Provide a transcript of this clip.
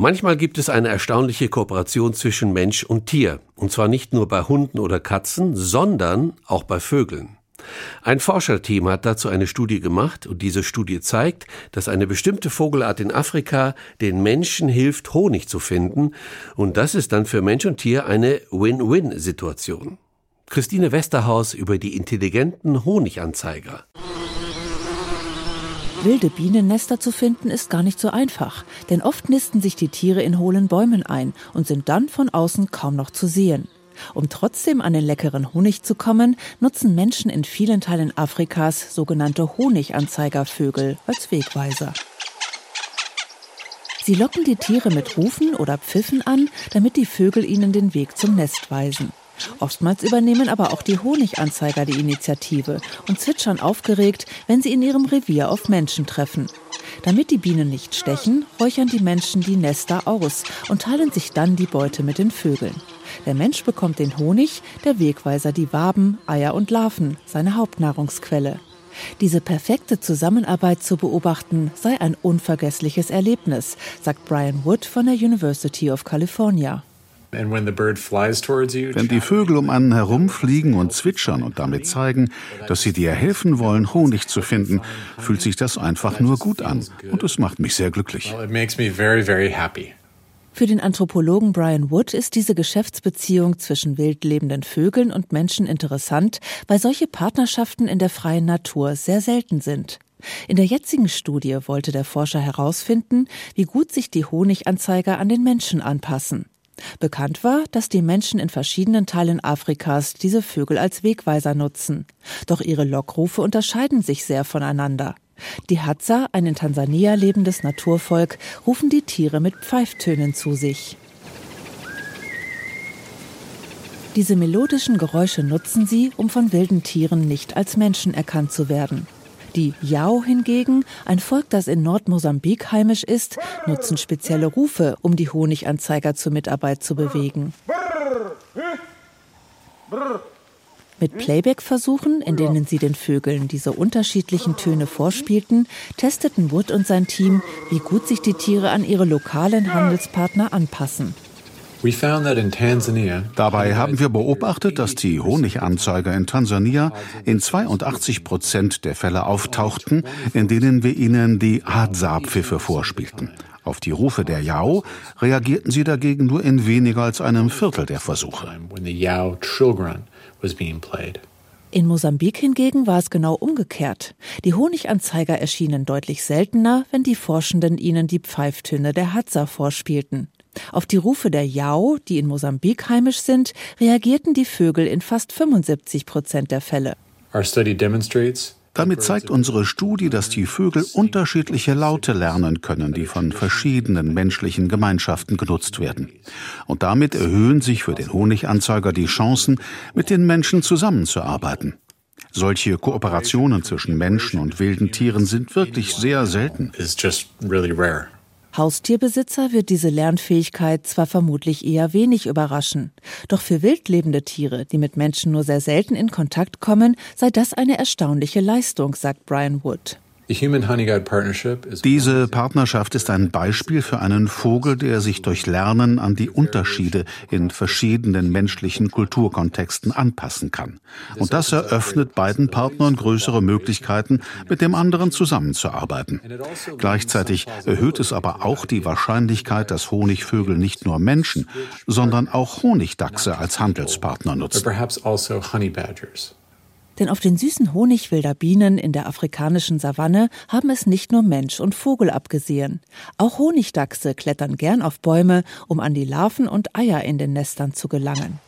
Manchmal gibt es eine erstaunliche Kooperation zwischen Mensch und Tier, und zwar nicht nur bei Hunden oder Katzen, sondern auch bei Vögeln. Ein Forscherteam hat dazu eine Studie gemacht und diese Studie zeigt, dass eine bestimmte Vogelart in Afrika den Menschen hilft, Honig zu finden und das ist dann für Mensch und Tier eine Win-Win-Situation. Christine Westerhaus über die intelligenten Honiganzeiger. Wilde Bienennester zu finden ist gar nicht so einfach, denn oft nisten sich die Tiere in hohlen Bäumen ein und sind dann von außen kaum noch zu sehen. Um trotzdem an den leckeren Honig zu kommen, nutzen Menschen in vielen Teilen Afrikas sogenannte Honiganzeigervögel als Wegweiser. Sie locken die Tiere mit Rufen oder Pfiffen an, damit die Vögel ihnen den Weg zum Nest weisen. Oftmals übernehmen aber auch die Honiganzeiger die Initiative und zwitschern aufgeregt, wenn sie in ihrem Revier auf Menschen treffen. Damit die Bienen nicht stechen, räuchern die Menschen die Nester aus und teilen sich dann die Beute mit den Vögeln. Der Mensch bekommt den Honig, der Wegweiser die Waben, Eier und Larven, seine Hauptnahrungsquelle. Diese perfekte Zusammenarbeit zu beobachten sei ein unvergessliches Erlebnis, sagt Brian Wood von der University of California. Wenn die Vögel um einen herumfliegen und zwitschern und damit zeigen, dass sie dir helfen wollen, Honig zu finden, fühlt sich das einfach nur gut an. Und es macht mich sehr glücklich. Für den Anthropologen Brian Wood ist diese Geschäftsbeziehung zwischen wild lebenden Vögeln und Menschen interessant, weil solche Partnerschaften in der freien Natur sehr selten sind. In der jetzigen Studie wollte der Forscher herausfinden, wie gut sich die Honiganzeiger an den Menschen anpassen. Bekannt war, dass die Menschen in verschiedenen Teilen Afrikas diese Vögel als Wegweiser nutzen. Doch ihre Lockrufe unterscheiden sich sehr voneinander. Die Hadza, ein in Tansania lebendes Naturvolk, rufen die Tiere mit Pfeiftönen zu sich. Diese melodischen Geräusche nutzen sie, um von wilden Tieren nicht als Menschen erkannt zu werden. Die Yao hingegen, ein Volk, das in Nordmosambik heimisch ist, nutzen spezielle Rufe, um die Honiganzeiger zur Mitarbeit zu bewegen. Mit Playback-Versuchen, in denen sie den Vögeln diese unterschiedlichen Töne vorspielten, testeten Wood und sein Team, wie gut sich die Tiere an ihre lokalen Handelspartner anpassen. Dabei haben wir beobachtet, dass die Honiganzeiger in Tansania in 82 Prozent der Fälle auftauchten, in denen wir ihnen die Hadza-Pfiffe vorspielten. Auf die Rufe der Yao reagierten sie dagegen nur in weniger als einem Viertel der Versuche. In Mosambik hingegen war es genau umgekehrt. Die Honiganzeiger erschienen deutlich seltener, wenn die Forschenden ihnen die Pfeiftöne der Hadza vorspielten. Auf die Rufe der Yao, die in Mosambik heimisch sind, reagierten die Vögel in fast 75 Prozent der Fälle. Damit zeigt unsere Studie, dass die Vögel unterschiedliche Laute lernen können, die von verschiedenen menschlichen Gemeinschaften genutzt werden. Und damit erhöhen sich für den Honiganzeiger die Chancen, mit den Menschen zusammenzuarbeiten. Solche Kooperationen zwischen Menschen und wilden Tieren sind wirklich sehr selten. Haustierbesitzer wird diese Lernfähigkeit zwar vermutlich eher wenig überraschen, doch für wildlebende Tiere, die mit Menschen nur sehr selten in Kontakt kommen, sei das eine erstaunliche Leistung, sagt Brian Wood. Diese Partnerschaft ist ein Beispiel für einen Vogel, der sich durch Lernen an die Unterschiede in verschiedenen menschlichen Kulturkontexten anpassen kann. Und das eröffnet beiden Partnern größere Möglichkeiten, mit dem anderen zusammenzuarbeiten. Gleichzeitig erhöht es aber auch die Wahrscheinlichkeit, dass Honigvögel nicht nur Menschen, sondern auch Honigdachse als Handelspartner nutzen. Denn auf den süßen Honig wilder Bienen in der afrikanischen Savanne haben es nicht nur Mensch und Vogel abgesehen. Auch Honigdachse klettern gern auf Bäume, um an die Larven und Eier in den Nestern zu gelangen.